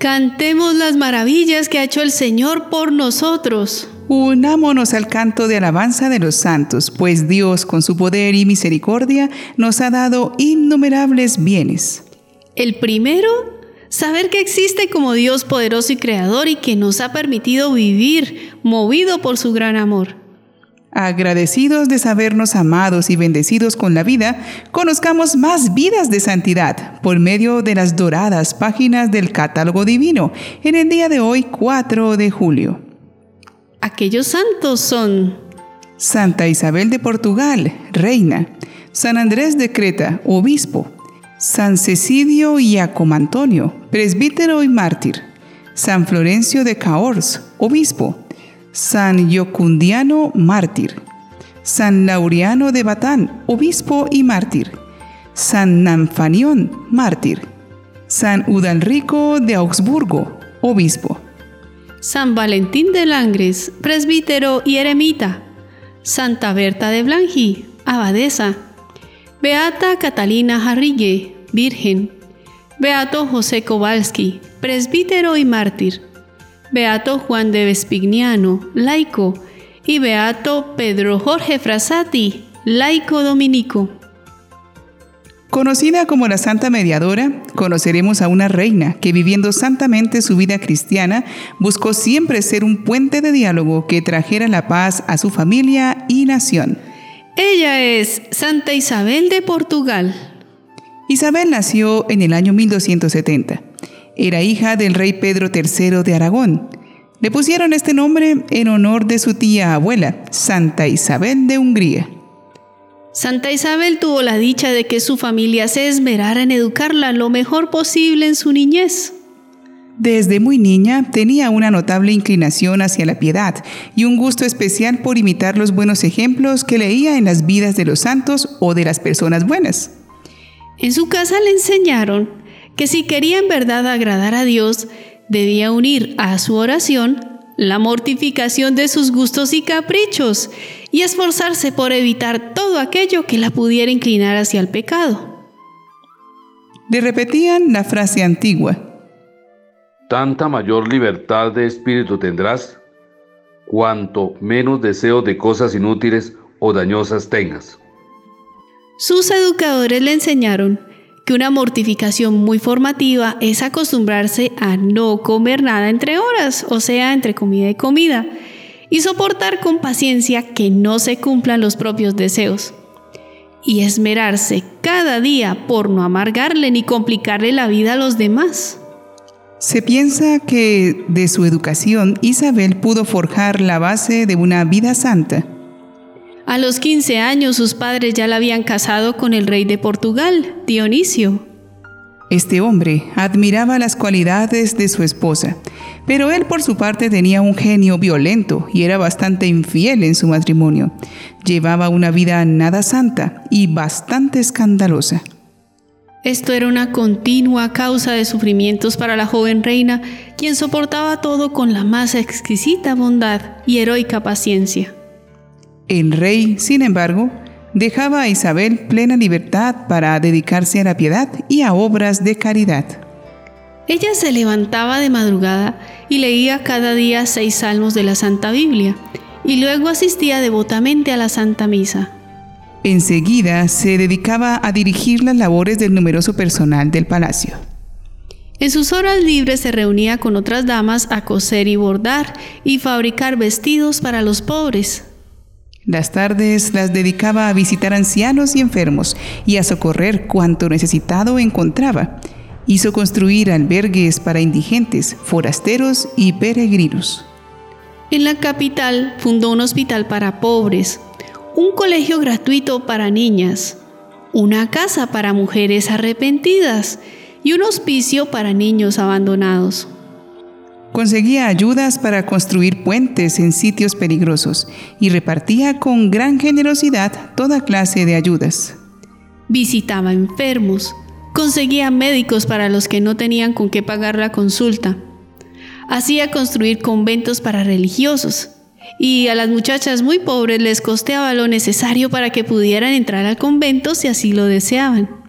Cantemos las maravillas que ha hecho el Señor por nosotros. Unámonos al canto de alabanza de los santos, pues Dios con su poder y misericordia nos ha dado innumerables bienes. El primero, saber que existe como Dios poderoso y creador y que nos ha permitido vivir movido por su gran amor. Agradecidos de sabernos amados y bendecidos con la vida, conozcamos más vidas de santidad por medio de las doradas páginas del catálogo divino en el día de hoy 4 de julio. Aquellos santos son Santa Isabel de Portugal, reina, San Andrés de Creta, obispo, San Cecidio y Antonio, presbítero y mártir, San Florencio de Caors, obispo, San Yocundiano, mártir. San Laureano de Batán, obispo y mártir. San Namfanión, mártir. San Udalrico de Augsburgo, obispo. San Valentín de Langres, presbítero y eremita. Santa Berta de Blanqui, abadesa. Beata Catalina Jarrigue, virgen. Beato José Kowalski, presbítero y mártir. Beato Juan de Vespignano, laico, y Beato Pedro Jorge Frasati, laico dominico. Conocida como la Santa Mediadora, conoceremos a una reina que viviendo santamente su vida cristiana, buscó siempre ser un puente de diálogo que trajera la paz a su familia y nación. Ella es Santa Isabel de Portugal. Isabel nació en el año 1270. Era hija del rey Pedro III de Aragón. Le pusieron este nombre en honor de su tía abuela, Santa Isabel de Hungría. Santa Isabel tuvo la dicha de que su familia se esmerara en educarla lo mejor posible en su niñez. Desde muy niña tenía una notable inclinación hacia la piedad y un gusto especial por imitar los buenos ejemplos que leía en las vidas de los santos o de las personas buenas. En su casa le enseñaron que si quería en verdad agradar a Dios, debía unir a su oración la mortificación de sus gustos y caprichos y esforzarse por evitar todo aquello que la pudiera inclinar hacia el pecado. Le repetían la frase antigua. Tanta mayor libertad de espíritu tendrás, cuanto menos deseo de cosas inútiles o dañosas tengas. Sus educadores le enseñaron una mortificación muy formativa es acostumbrarse a no comer nada entre horas, o sea, entre comida y comida, y soportar con paciencia que no se cumplan los propios deseos. Y esmerarse cada día por no amargarle ni complicarle la vida a los demás. Se piensa que de su educación Isabel pudo forjar la base de una vida santa a los 15 años sus padres ya la habían casado con el rey de Portugal, Dionisio. Este hombre admiraba las cualidades de su esposa, pero él por su parte tenía un genio violento y era bastante infiel en su matrimonio. Llevaba una vida nada santa y bastante escandalosa. Esto era una continua causa de sufrimientos para la joven reina, quien soportaba todo con la más exquisita bondad y heroica paciencia. El rey, sin embargo, dejaba a Isabel plena libertad para dedicarse a la piedad y a obras de caridad. Ella se levantaba de madrugada y leía cada día seis salmos de la Santa Biblia, y luego asistía devotamente a la Santa Misa. Enseguida se dedicaba a dirigir las labores del numeroso personal del palacio. En sus horas libres se reunía con otras damas a coser y bordar y fabricar vestidos para los pobres. Las tardes las dedicaba a visitar ancianos y enfermos y a socorrer cuanto necesitado encontraba. Hizo construir albergues para indigentes, forasteros y peregrinos. En la capital fundó un hospital para pobres, un colegio gratuito para niñas, una casa para mujeres arrepentidas y un hospicio para niños abandonados. Conseguía ayudas para construir puentes en sitios peligrosos y repartía con gran generosidad toda clase de ayudas. Visitaba enfermos, conseguía médicos para los que no tenían con qué pagar la consulta. Hacía construir conventos para religiosos y a las muchachas muy pobres les costeaba lo necesario para que pudieran entrar al convento si así lo deseaban.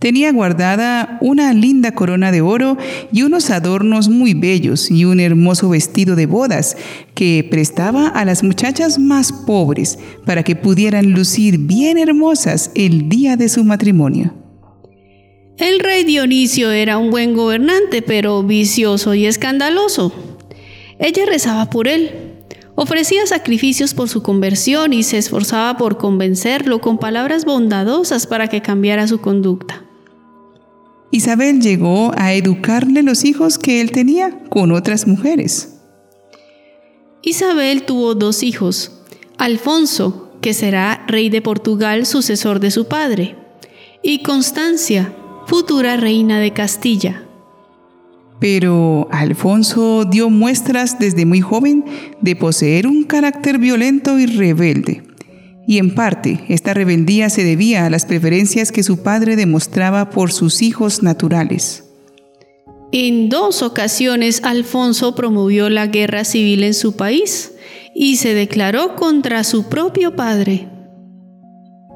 Tenía guardada una linda corona de oro y unos adornos muy bellos y un hermoso vestido de bodas que prestaba a las muchachas más pobres para que pudieran lucir bien hermosas el día de su matrimonio. El rey Dionisio era un buen gobernante, pero vicioso y escandaloso. Ella rezaba por él, ofrecía sacrificios por su conversión y se esforzaba por convencerlo con palabras bondadosas para que cambiara su conducta. Isabel llegó a educarle los hijos que él tenía con otras mujeres. Isabel tuvo dos hijos, Alfonso, que será rey de Portugal, sucesor de su padre, y Constancia, futura reina de Castilla. Pero Alfonso dio muestras desde muy joven de poseer un carácter violento y rebelde y en parte esta rebeldía se debía a las preferencias que su padre demostraba por sus hijos naturales. En dos ocasiones Alfonso promovió la guerra civil en su país y se declaró contra su propio padre.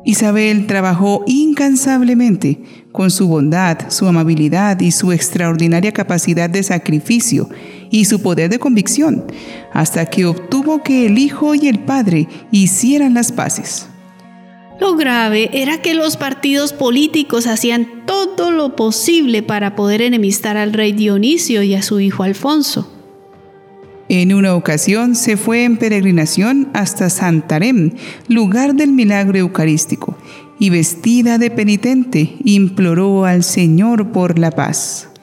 Isabel trabajó incansablemente con su bondad, su amabilidad y su extraordinaria capacidad de sacrificio y su poder de convicción, hasta que obtuvo que el hijo y el padre hicieran las paces. Lo grave era que los partidos políticos hacían todo lo posible para poder enemistar al rey Dionisio y a su hijo Alfonso. En una ocasión se fue en peregrinación hasta Santarém, lugar del milagro eucarístico, y vestida de penitente imploró al Señor por la paz.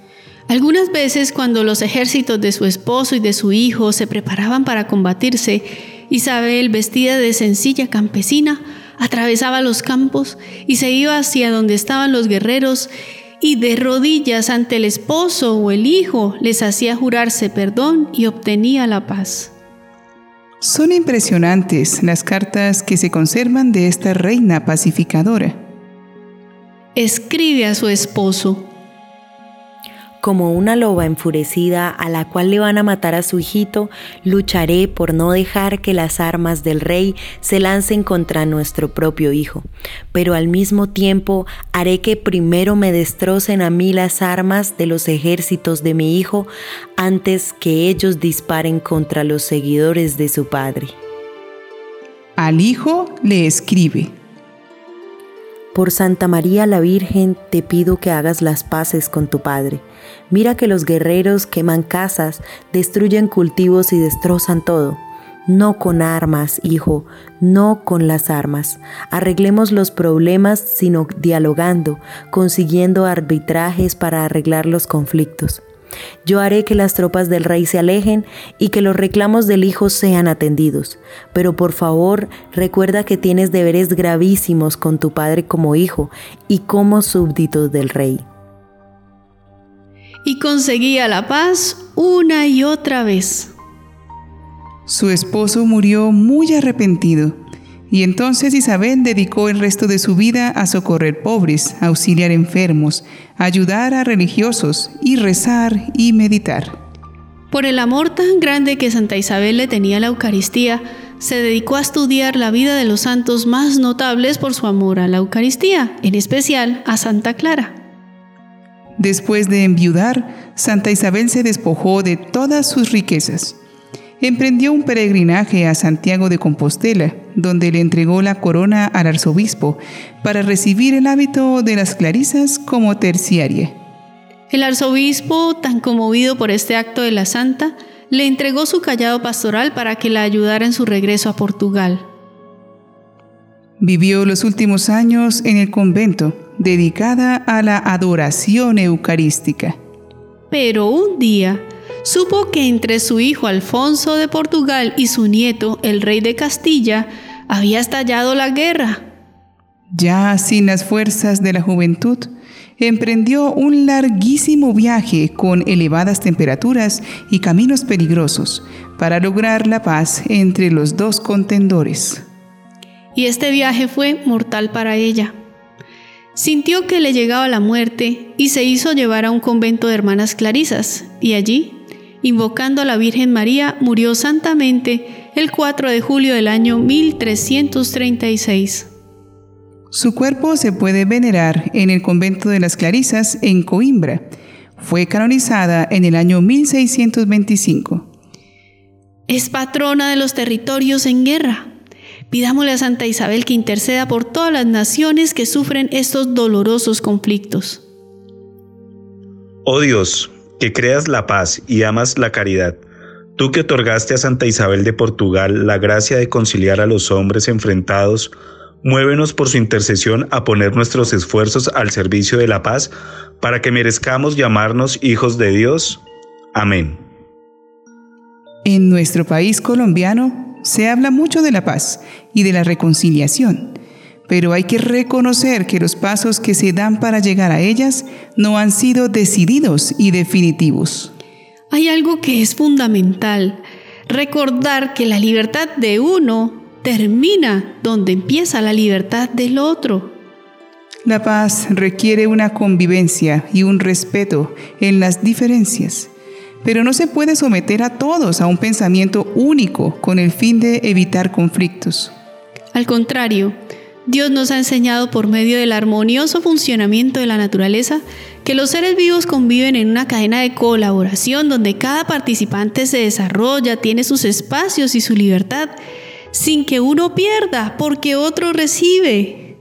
Algunas veces cuando los ejércitos de su esposo y de su hijo se preparaban para combatirse, Isabel, vestida de sencilla campesina, atravesaba los campos y se iba hacia donde estaban los guerreros y de rodillas ante el esposo o el hijo les hacía jurarse perdón y obtenía la paz. Son impresionantes las cartas que se conservan de esta reina pacificadora. Escribe a su esposo, como una loba enfurecida a la cual le van a matar a su hijito, lucharé por no dejar que las armas del rey se lancen contra nuestro propio hijo. Pero al mismo tiempo haré que primero me destrocen a mí las armas de los ejércitos de mi hijo antes que ellos disparen contra los seguidores de su padre. Al hijo le escribe. Por Santa María la Virgen te pido que hagas las paces con tu Padre. Mira que los guerreros queman casas, destruyen cultivos y destrozan todo. No con armas, hijo, no con las armas. Arreglemos los problemas, sino dialogando, consiguiendo arbitrajes para arreglar los conflictos. Yo haré que las tropas del rey se alejen y que los reclamos del hijo sean atendidos. Pero por favor, recuerda que tienes deberes gravísimos con tu padre como hijo y como súbdito del rey. Y conseguía la paz una y otra vez. Su esposo murió muy arrepentido y entonces Isabel dedicó el resto de su vida a socorrer pobres, auxiliar enfermos, ayudar a religiosos y rezar y meditar. Por el amor tan grande que Santa Isabel le tenía a la Eucaristía, se dedicó a estudiar la vida de los santos más notables por su amor a la Eucaristía, en especial a Santa Clara. Después de enviudar, Santa Isabel se despojó de todas sus riquezas emprendió un peregrinaje a Santiago de Compostela, donde le entregó la corona al arzobispo para recibir el hábito de las clarisas como terciaria. El arzobispo, tan conmovido por este acto de la santa, le entregó su callado pastoral para que la ayudara en su regreso a Portugal. Vivió los últimos años en el convento, dedicada a la adoración eucarística. Pero un día, supo que entre su hijo Alfonso de Portugal y su nieto, el rey de Castilla, había estallado la guerra. Ya sin las fuerzas de la juventud, emprendió un larguísimo viaje con elevadas temperaturas y caminos peligrosos para lograr la paz entre los dos contendores. Y este viaje fue mortal para ella. Sintió que le llegaba la muerte y se hizo llevar a un convento de hermanas clarisas, y allí invocando a la Virgen María, murió santamente el 4 de julio del año 1336. Su cuerpo se puede venerar en el convento de las Clarisas en Coimbra. Fue canonizada en el año 1625. Es patrona de los territorios en guerra. Pidámosle a Santa Isabel que interceda por todas las naciones que sufren estos dolorosos conflictos. Oh Dios, que creas la paz y amas la caridad, tú que otorgaste a Santa Isabel de Portugal la gracia de conciliar a los hombres enfrentados, muévenos por su intercesión a poner nuestros esfuerzos al servicio de la paz para que merezcamos llamarnos hijos de Dios. Amén. En nuestro país colombiano, se habla mucho de la paz y de la reconciliación, pero hay que reconocer que los pasos que se dan para llegar a ellas no han sido decididos y definitivos. Hay algo que es fundamental, recordar que la libertad de uno termina donde empieza la libertad del otro. La paz requiere una convivencia y un respeto en las diferencias pero no se puede someter a todos a un pensamiento único con el fin de evitar conflictos. Al contrario, Dios nos ha enseñado por medio del armonioso funcionamiento de la naturaleza que los seres vivos conviven en una cadena de colaboración donde cada participante se desarrolla, tiene sus espacios y su libertad, sin que uno pierda porque otro recibe.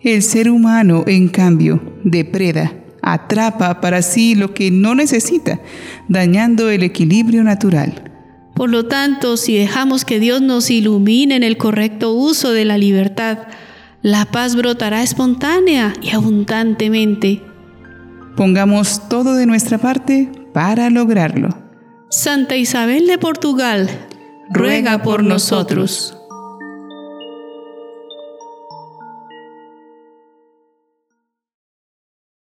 El ser humano, en cambio, depreda atrapa para sí lo que no necesita, dañando el equilibrio natural. Por lo tanto, si dejamos que Dios nos ilumine en el correcto uso de la libertad, la paz brotará espontánea y abundantemente. Pongamos todo de nuestra parte para lograrlo. Santa Isabel de Portugal, ruega por nosotros.